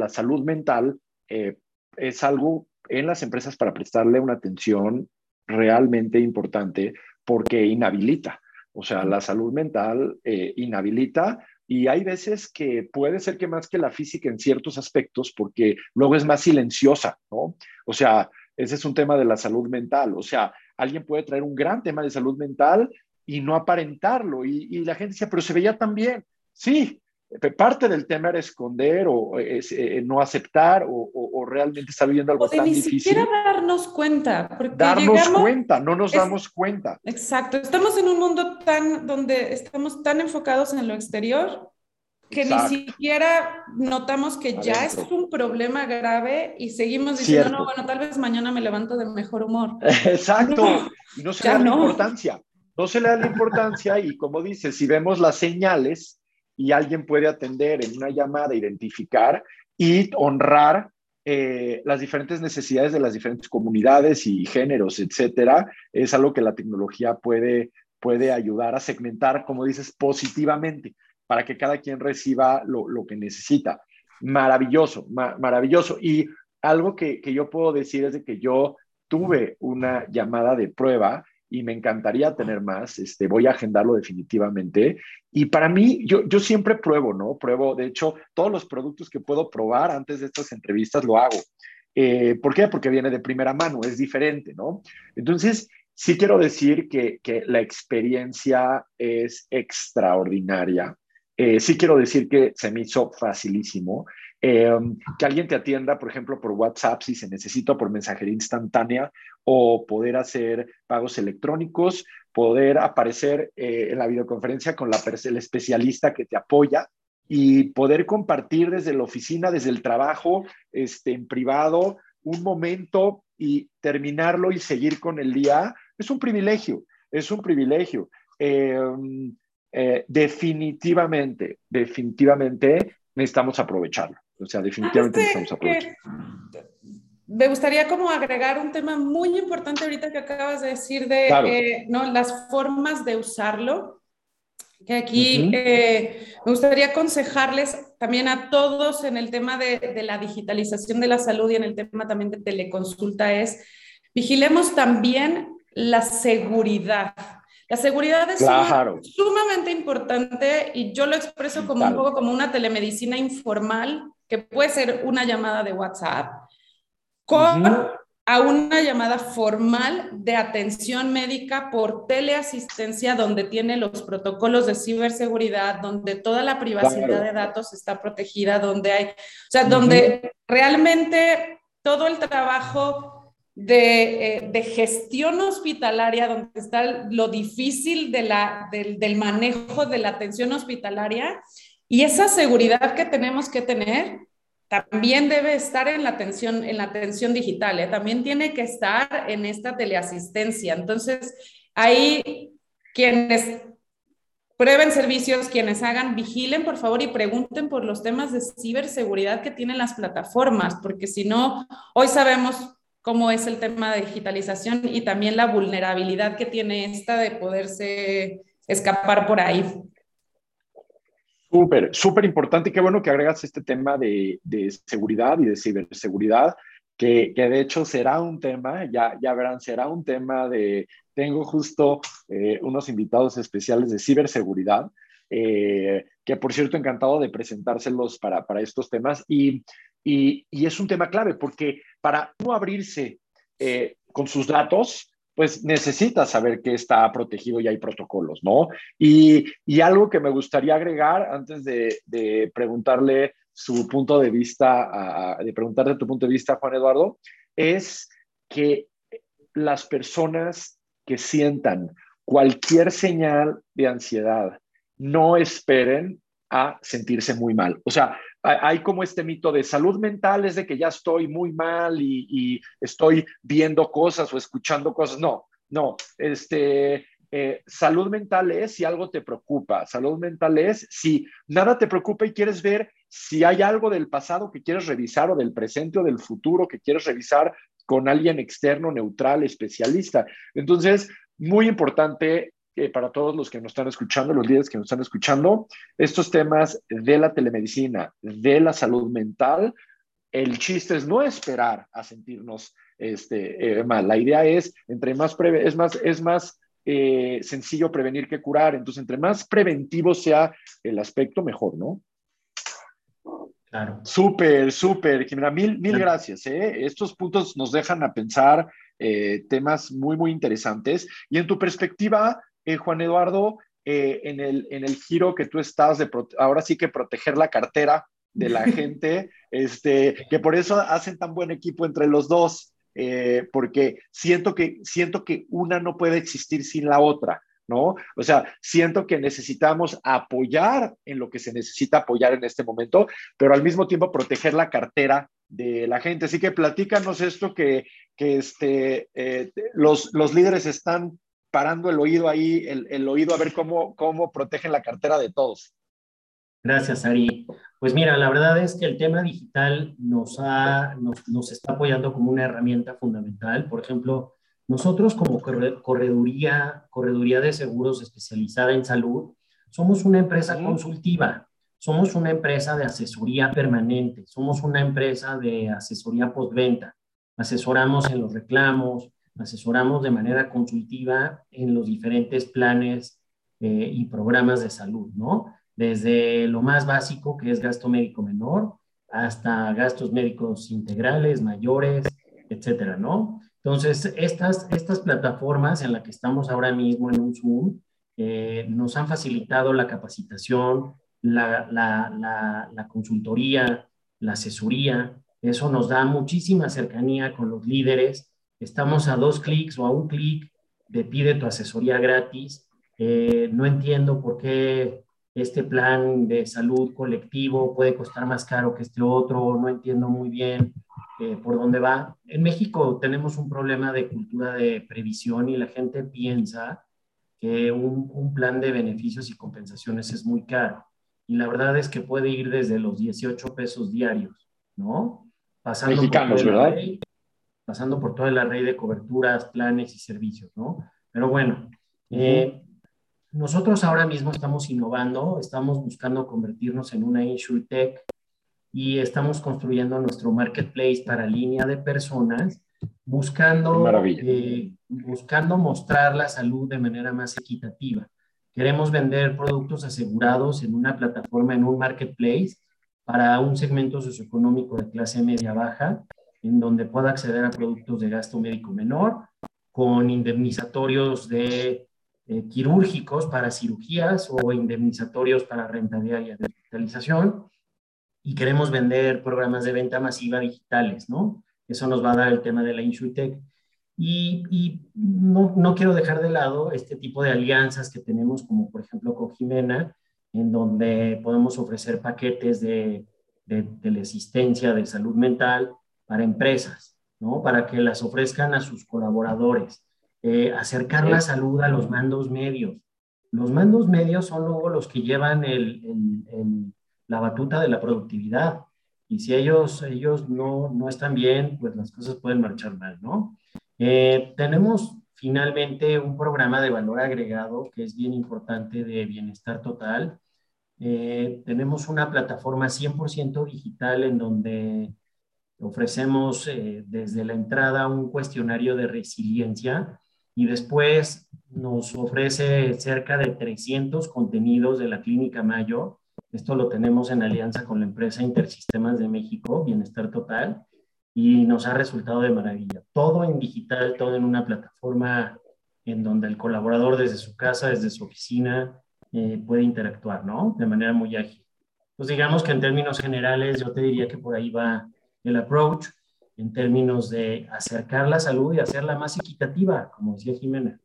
salud mental eh, es algo en las empresas para prestarle una atención realmente importante porque inhabilita. O sea, la salud mental eh, inhabilita y hay veces que puede ser que más que la física en ciertos aspectos, porque luego es más silenciosa, ¿no? O sea, ese es un tema de la salud mental. O sea, alguien puede traer un gran tema de salud mental y no aparentarlo. Y, la gente dice, pero se veía tan bien. Sí, parte del tema era esconder o eh, no aceptar o, realmente estar viviendo algo o tan ni difícil. siquiera darnos cuenta. darnos cuenta, no nos damos cuenta. Exacto, estamos en un mundo tan donde estamos tan enfocados en lo exterior que ni siquiera notamos que ya es un problema grave y seguimos diciendo, no, bueno, tal vez mañana me levanto de mejor humor. *laughs* Exacto, y no se le da la importancia, no se le da la importancia y como dices, si vemos las señales y alguien puede atender en una llamada, identificar y honrar eh, las diferentes necesidades de las diferentes comunidades y géneros, etcétera, es algo que la tecnología puede, puede ayudar a segmentar, como dices, positivamente para que cada quien reciba lo, que necesita. Maravilloso, maravilloso. Y algo que, yo puedo decir es de que yo tuve una llamada de prueba y me encantaría tener más, este, voy a agendarlo definitivamente. Y para mí, yo, yo siempre pruebo, ¿no? Pruebo, de hecho, todos los productos que puedo probar antes de estas entrevistas lo hago. Eh, ¿Por qué? Porque viene de primera mano, es diferente, ¿no? Entonces, sí quiero decir que, que la experiencia es extraordinaria. Eh, sí quiero decir que se me hizo facilísimo. Eh, que alguien te atienda, por ejemplo, por WhatsApp si se necesita, por mensajería instantánea, o poder hacer pagos electrónicos, poder aparecer eh, en la videoconferencia con la, el especialista que te apoya y poder compartir desde la oficina, desde el trabajo, este, en privado, un momento y terminarlo y seguir con el día, es un privilegio, es un privilegio. Eh, definitivamente, definitivamente necesitamos aprovecharlo. O sea, definitivamente necesitamos aprovecharlo. Me gustaría como agregar un tema muy importante ahorita que acabas de decir de eh, ¿no? las formas de usarlo. Que aquí eh, me gustaría aconsejarles también a todos en el tema de, de la digitalización de la salud y en el tema también de teleconsulta es vigilemos también la seguridad la seguridad es sumamente importante y yo lo expreso como un poco como una telemedicina informal, que puede ser una llamada de WhatsApp, con a una llamada formal de atención médica por teleasistencia, donde tiene los protocolos de ciberseguridad, donde toda la privacidad de datos está protegida, donde hay, o sea, donde realmente todo el trabajo eh, de, gestión hospitalaria, donde está lo difícil de la, del, manejo de la atención hospitalaria y esa seguridad que tenemos que tener también debe estar en la atención, en la atención digital, ¿eh? también tiene que estar en esta teleasistencia. Entonces, ahí quienes prueben servicios, quienes hagan, vigilen por favor y pregunten por los temas de ciberseguridad que tienen las plataformas, porque si no, hoy sabemos cómo es el tema de digitalización y también la vulnerabilidad que tiene esta de poderse escapar por ahí. Súper, súper importante. Qué bueno que agregas este tema de, seguridad y de ciberseguridad, que, que, de hecho será un tema, ya, ya verán, será un tema de, tengo justo eh, unos invitados especiales de ciberseguridad, eh, que por cierto encantado de presentárselos para, para estos temas. Y y, es un tema clave porque para no abrirse eh, con sus datos, pues necesita saber que está protegido y hay protocolos, ¿no? Y, algo que me gustaría agregar antes de, preguntarle su punto de vista, de preguntarte tu punto de vista, Juan Eduardo, es que las personas que sientan cualquier señal de ansiedad no esperen a sentirse muy mal. O sea, hay como este mito de salud mental es de que ya estoy muy mal y, estoy viendo cosas o escuchando cosas. No, no, este, eh, salud mental es si algo te preocupa, salud mental es si nada te preocupa y quieres ver si hay algo del pasado que quieres revisar o del presente o del futuro que quieres revisar con alguien externo, neutral, especialista. Entonces, muy importante eh, para todos los que nos están escuchando, los líderes que nos están escuchando, estos temas de la telemedicina, de la salud mental, el chiste es no esperar a sentirnos este, eh, mal. La idea es, entre más, es más, es más eh, sencillo prevenir que curar. Entonces, entre más preventivo sea el aspecto, mejor, ¿no? Claro. Súper, súper, Jimena. Mil, mil gracias. ¿eh? Estos puntos nos dejan a pensar temas muy, muy interesantes. Y en tu perspectiva, Juan Eduardo, en, el, en el giro que tú estás de ahora sí que proteger la cartera de la *laughs* gente, este, que por eso hacen tan buen equipo entre los dos, eh, porque siento que, siento que una no puede existir sin la otra. ¿no? O sea, siento que necesitamos apoyar en lo que se necesita apoyar en este momento, pero al mismo tiempo proteger la cartera de la gente. Así que platícanos esto que, que este, eh, los, los líderes están parando el oído ahí, el, el, oído a ver cómo, cómo protegen la cartera de todos. Gracias, Ari. Pues mira, la verdad es que el tema digital nos, ha, nos, está apoyando como una herramienta fundamental. Por ejemplo, nosotros como correduría, correduría de seguros especializada en salud, somos una empresa consultiva, somos una empresa de asesoría permanente, somos una empresa de asesoría postventa. Asesoramos en los reclamos, asesoramos de manera consultiva en los diferentes planes eh, y programas de salud, ¿no? desde lo más básico, que es gasto médico menor, hasta gastos médicos integrales, mayores, etcétera, ¿no? Entonces, estas, estas plataformas en las que estamos ahora mismo en un Zoom eh, nos han facilitado la capacitación, la, la, la, consultoría, la asesoría. Eso nos da muchísima cercanía con los líderes. Estamos a dos clics o a un clic de pide tu asesoría gratis. Eh, no entiendo por qué este plan de salud colectivo puede costar más caro que este otro, no entiendo muy bien eh, por dónde va. En México tenemos un problema de cultura de previsión y la gente piensa que un, un, plan de beneficios y compensaciones es muy caro. Y la verdad es que puede ir desde los 18 pesos diarios, ¿no? Pasando Mexicanos, por ¿verdad? Pasando por toda la red de coberturas, planes y servicios, ¿no? Pero bueno, eh, nosotros ahora mismo estamos innovando, estamos buscando convertirnos en una InsurTech y estamos construyendo nuestro marketplace para línea de personas, buscando, eh, buscando mostrar la salud de manera más equitativa. Queremos vender productos asegurados en una plataforma, en un marketplace, para un segmento socioeconómico de clase media-baja, en donde pueda acceder a productos de gasto médico menor, con indemnizatorios de eh, quirúrgicos para cirugías o indemnizatorios para renta diaria de hospitalización y queremos vender programas de venta masiva digitales, ¿no? Eso nos va a dar el tema de la InsurTech. Y, y no, no, quiero dejar de lado este tipo de alianzas que tenemos, como por ejemplo con Jimena, en donde podemos ofrecer paquetes de, de teleasistencia de salud mental para empresas, ¿no? Para que las ofrezcan a sus colaboradores eh, acercar la salud a los mandos medios. Los mandos medios son luego los que llevan el, la batuta de la productividad. Y si ellos, ellos no, no están bien, pues las cosas pueden marchar mal, ¿no? Eh, tenemos finalmente un programa de valor agregado que es bien importante de bienestar total. Eh, tenemos una plataforma 100% digital en donde ofrecemos desde la entrada un cuestionario de resiliencia y después nos ofrece cerca de 300 contenidos de la Clínica Mayo. Esto lo tenemos en alianza con la empresa Intersistemas de México, Bienestar Total, y nos ha resultado de maravilla. Todo en digital, todo en una plataforma en donde el colaborador desde su casa, desde su oficina, eh, puede interactuar, ¿no? De manera muy ágil. Pues digamos que en términos generales yo te diría que por ahí va el approach en términos de acercar la salud y hacerla más equitativa, como decía Jimena.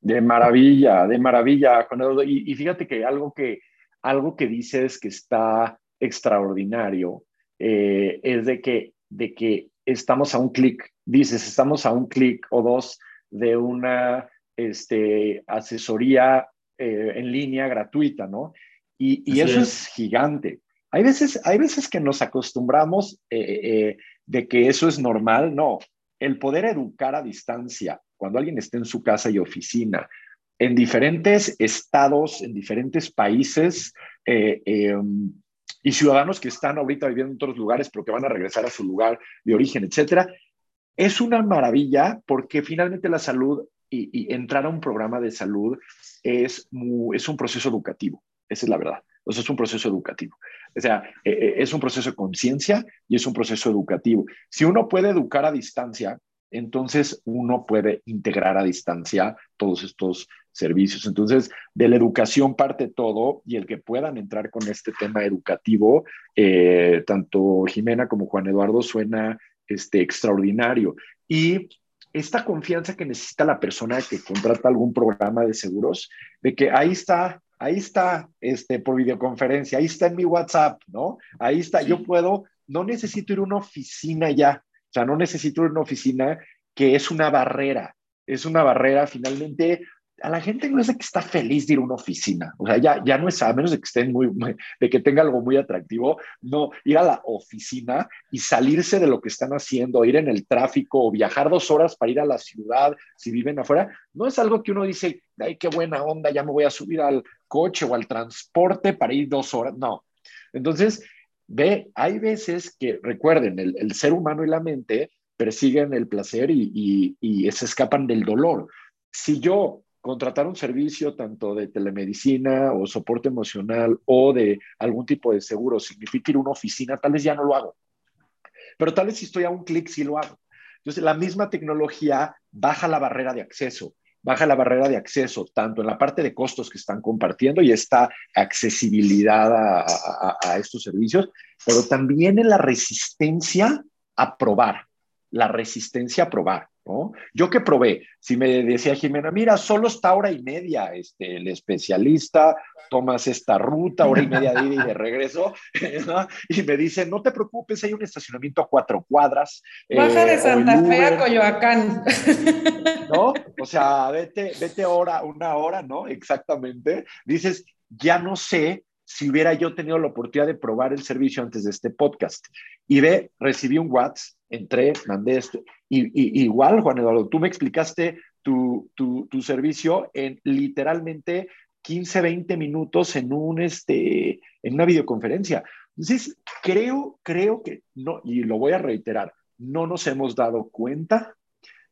De maravilla, de maravilla, Y, y fíjate que algo que, algo que dices que está extraordinario eh, es de que, de que estamos a un clic, dices, estamos a un clic o dos de una este, asesoría eh, en línea gratuita, ¿no? Y, y eso es. es gigante. Hay veces, hay veces que nos acostumbramos eh, eh, de que eso es normal, no. El poder educar a distancia, cuando alguien esté en su casa y oficina, en diferentes estados, en diferentes países, eh, em, y ciudadanos que están ahorita viviendo en otros lugares, pero que van a regresar a su lugar de origen, etcétera, es una maravilla porque finalmente la salud y, entrar a un programa de salud es, es un proceso educativo, esa es la verdad. O es un proceso educativo. O sea, e, e, es un proceso de conciencia y es un proceso educativo. Si uno puede educar a distancia, entonces uno puede integrar a distancia todos estos servicios. Entonces, de la educación parte todo y el que puedan entrar con este tema educativo, eh, tanto Jimena como Juan Eduardo suena este, extraordinario. Y esta confianza que necesita la persona que contrata algún programa de seguros, de que ahí está, ahí está, este, por videoconferencia, ahí está en mi WhatsApp, ¿no? Ahí está, yo puedo, no necesito ir a una oficina ya, o sea, no necesito ir a una oficina que es una barrera, es una barrera finalmente a la gente no es de que está feliz de ir a una oficina, o sea, ya, ya no es, a menos de que estén muy, de que tenga algo muy atractivo, no, ir a la oficina y salirse de lo que están haciendo, ir en el tráfico o viajar dos horas para ir a la ciudad si viven afuera, no es algo que uno dice, ay, qué buena onda, ya me voy a subir al coche o al transporte para ir dos horas, no. Entonces, ve, hay veces que, recuerden, el, ser humano y la mente persiguen el placer y, y se escapan del dolor. Si yo contratar un servicio tanto de telemedicina o soporte emocional o de algún tipo de seguro significa ir a una oficina, tal vez ya no lo hago. Pero tal vez si estoy a un clic, sí lo hago. Entonces, la misma tecnología baja la barrera de acceso, baja la barrera de acceso tanto en la parte de costos que están compartiendo y esta accesibilidad a, a estos servicios, pero también en la resistencia a probar, la resistencia a probar. Yo que probé, si me decía Jimena, mira, solo está hora y media, este, el especialista, tomas esta ruta, hora y media de ida y de regreso, *laughs* y me dice, no te preocupes, hay un estacionamiento a cuatro cuadras. Baja de eh, Santa Fe a Coyoacán. *laughs* ¿No? O sea, vete, vete hora, una hora, ¿no? Exactamente. Dices, ya no sé si hubiera yo tenido la oportunidad de probar el servicio antes de este podcast. Y ve, recibí un WhatsApp, entré, mandé esto. Y, igual, Juan Eduardo, tú me explicaste tu, tu, tu, servicio en literalmente 15, 20 minutos en, un, este, en una videoconferencia. Entonces, creo, creo que no, y lo voy a reiterar, no nos hemos dado cuenta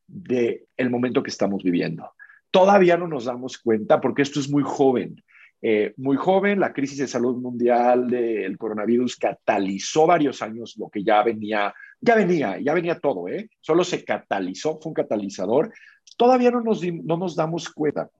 de el momento que estamos viviendo. Todavía no nos damos cuenta porque esto es muy joven. Eh, muy joven, la crisis de salud mundial del coronavirus catalizó varios años lo que ya venía, ya venía, ya venía todo, ¿eh? Solo se catalizó, fue un catalizador. Todavía no nos, no nos damos cuenta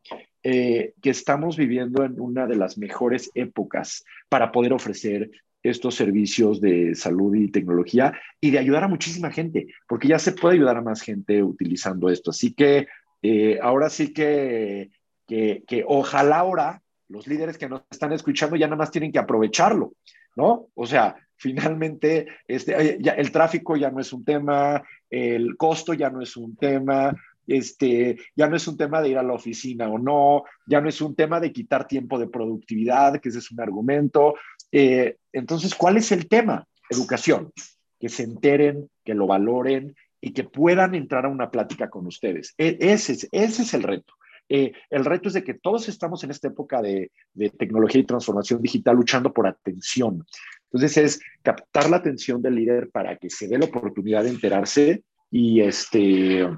eh, que estamos viviendo en una de las mejores épocas para poder ofrecer estos servicios de salud y tecnología y de ayudar a muchísima gente, porque ya se puede ayudar a más gente utilizando esto. Así que eh, ahora sí que, que, que ojalá ahora los líderes que nos están escuchando ya nada más tienen que aprovecharlo, ¿no? O sea, finalmente este, el tráfico ya no es un tema, el costo ya no es un tema, este, ya no es un tema de ir a la oficina o no, ya no es un tema de quitar tiempo de productividad, que ese es un argumento. Eh, entonces, ¿cuál es el tema? Educación, que se enteren, que lo valoren y que puedan entrar a una plática con ustedes. E, ese, es el reto. Eh, el reto es de que todos estamos en esta época de, tecnología y transformación digital luchando por atención. Entonces es captar la atención del líder para que se dé la oportunidad de enterarse y este...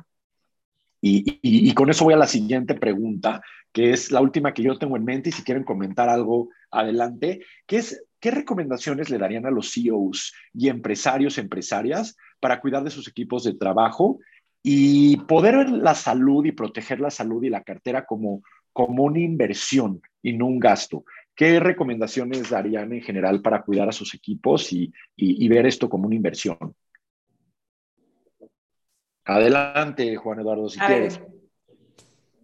Y, con eso voy a la siguiente pregunta, que es la última que yo tengo en mente y si quieren comentar algo adelante, que es, ¿qué recomendaciones le darían a los CEOs y empresarios, empresarias para cuidar de sus equipos de trabajo y poder ver la salud y proteger la salud y la cartera como, como una inversión y no un gasto. ¿Qué recomendaciones darían en general para cuidar a sus equipos y, y, ver esto como una inversión? Adelante, Juan Eduardo, si quieres.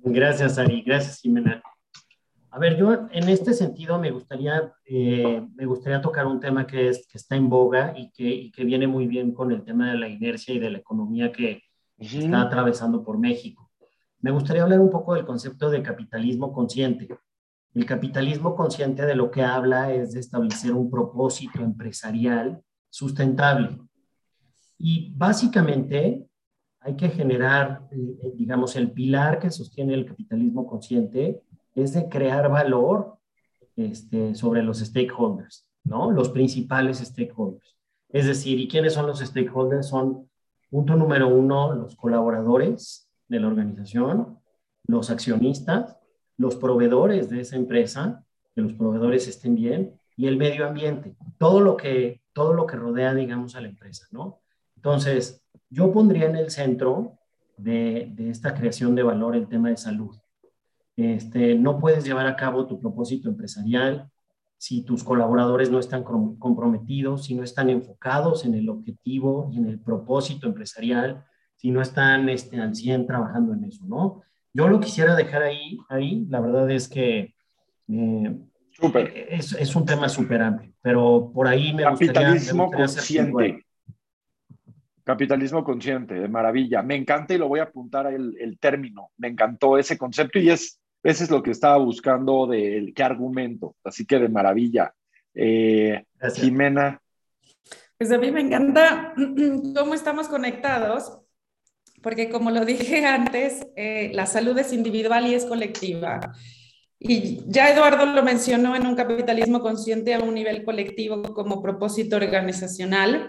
Gracias, Ari. Gracias, Jimena. A ver, yo en este sentido me gustaría, eh, me gustaría tocar un tema que, es, que está en boga y que, y que viene muy bien con el tema de la inercia y de la economía que, está atravesando por México. Me gustaría hablar un poco del concepto de capitalismo consciente. El capitalismo consciente de lo que habla es de establecer un propósito empresarial sustentable. Y básicamente hay que generar, eh, digamos, el pilar que sostiene el capitalismo consciente es de crear valor este, sobre los stakeholders, ¿no? Los principales stakeholders. Es decir, ¿y quiénes son los stakeholders? Son, punto número uno, los colaboradores de la organización, los accionistas, los proveedores de esa empresa, que los proveedores estén bien, y el medio ambiente, todo lo que, todo lo que rodea, digamos, a la empresa, ¿no? Entonces, yo pondría en el centro de, de esta creación de valor el tema de salud. Este, no puedes llevar a cabo tu propósito empresarial si tus colaboradores no están comprometidos, si no están enfocados en el objetivo y en el propósito empresarial, si no están este, al 100 trabajando en eso, ¿no? Yo lo quisiera dejar ahí, ahí. la verdad es que eh, es, es, un tema súper amplio, pero por ahí me Capitalismo gustaría, consciente. Capitalismo consciente, de maravilla. Me encanta y lo voy a apuntar el, el término. Me encantó ese concepto y es ese es lo que estaba buscando de qué argumento. Así que de maravilla. Eh, Jimena. Pues a mí me encanta *clears throat* cómo estamos conectados, porque como lo dije *laughs* antes, eh, la salud es individual y es colectiva. Y ya Eduardo lo mencionó en un capitalismo consciente a un nivel colectivo como propósito organizacional.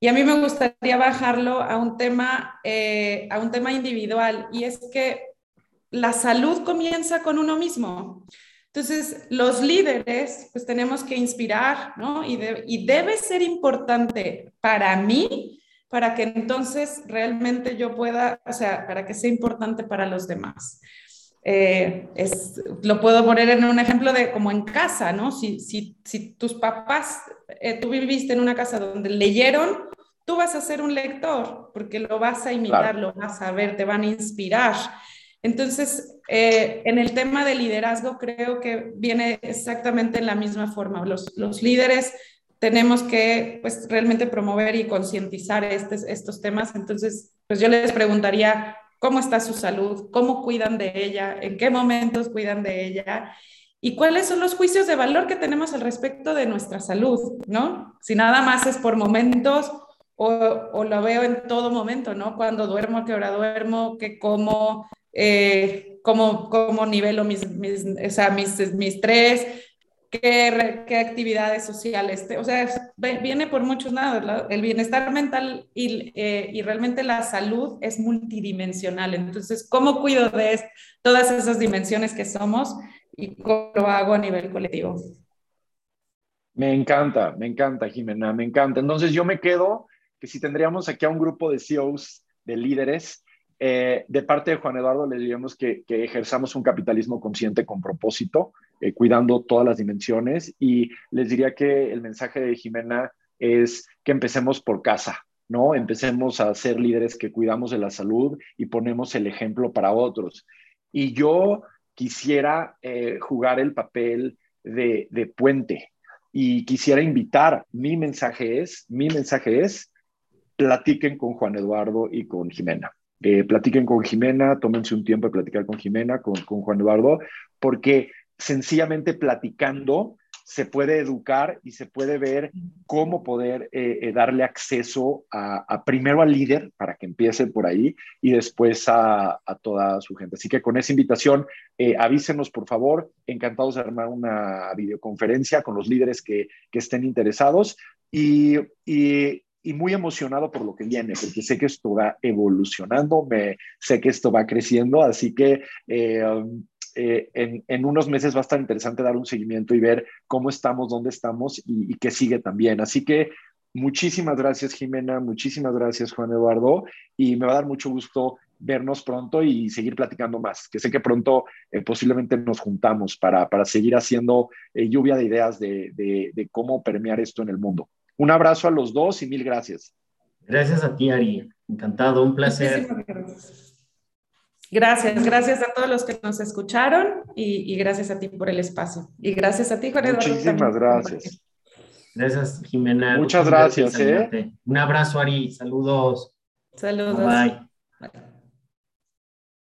Y a mí me gustaría bajarlo a un tema, eh, a un tema individual. Y es que la salud comienza con uno mismo. Entonces, los líderes, pues tenemos que inspirar, ¿no? Y, y debe ser importante para mí, para que entonces realmente yo pueda, o sea, para que sea importante para los demás. Eh, es, lo puedo poner en un ejemplo de como en casa, ¿no? Si, si, si tus papás, eh, tú viviste en una casa donde leyeron, tú vas a ser un lector, porque lo vas a imitar, lo vas a ver, te van a inspirar. Entonces, eh, en el tema de liderazgo creo que viene exactamente en la misma forma. Los, los líderes tenemos que pues, realmente promover y concientizar estos temas. Entonces, pues yo les preguntaría, ¿cómo está su salud? ¿Cómo cuidan de ella? ¿En qué momentos cuidan de ella? ¿Y cuáles son los juicios de valor que tenemos al respecto de nuestra salud? ¿No? Si nada más es por momentos o, o lo veo en todo momento, ¿no? Cuando duermo, qué hora duermo, qué como, eh, cómo, cómo, nivelo mis, mis, o sea, mis, mis tres, qué, qué, actividades sociales, o sea, viene por muchos lados, el bienestar mental y, eh, y, realmente la salud es multidimensional, entonces, ¿cómo cuido de todas esas dimensiones que somos y cómo lo hago a nivel colectivo? Me encanta, me encanta, Jimena, me encanta. Entonces yo me quedo que si tendríamos aquí a un grupo de CEOs, de líderes, eh, de parte de Juan Eduardo le diríamos que, ejerzamos un capitalismo consciente con propósito, eh, cuidando todas las dimensiones y les diría que el mensaje de Jimena es que empecemos por casa, ¿no? Empecemos a ser líderes que cuidamos de la salud y ponemos el ejemplo para otros. Y yo quisiera eh, jugar el papel de, de puente y quisiera invitar, mi mensaje es, mi mensaje es, platiquen con Juan Eduardo y con Jimena eh, platiquen con Jimena, tómense un tiempo de platicar con Jimena, con, con Juan Eduardo, porque sencillamente platicando se puede educar y se puede ver cómo poder eh, eh, darle acceso a, primero al líder para que empiece por ahí y después a, a toda su gente. Así que con esa invitación, avísenos por favor, encantados de armar una videoconferencia con los líderes que, que estén interesados y, y y muy emocionado por lo que viene, porque sé que esto va evolucionando, me, sé que esto va creciendo, así que eh, um, eh, en, en, unos meses va a estar interesante dar un seguimiento y ver cómo estamos, dónde estamos y, qué sigue también. Así que muchísimas gracias, Jimena, muchísimas gracias, Juan Eduardo, y me va a dar mucho gusto vernos pronto y seguir platicando más, que sé que pronto eh, posiblemente nos juntamos para, para seguir haciendo lluvia de ideas de, de, de cómo permear esto en el mundo. Un abrazo a los dos y mil gracias. Gracias a ti, Ari. Encantado, un placer. Gracias, gracias a todos los que nos escucharon y, gracias a ti por el espacio. Y gracias a ti, Juan Eduardo. Muchísimas gracias. Gracias, Jimena. Muchas gracias. ¿eh? Un abrazo, Ari. Saludos. Saludos. bye.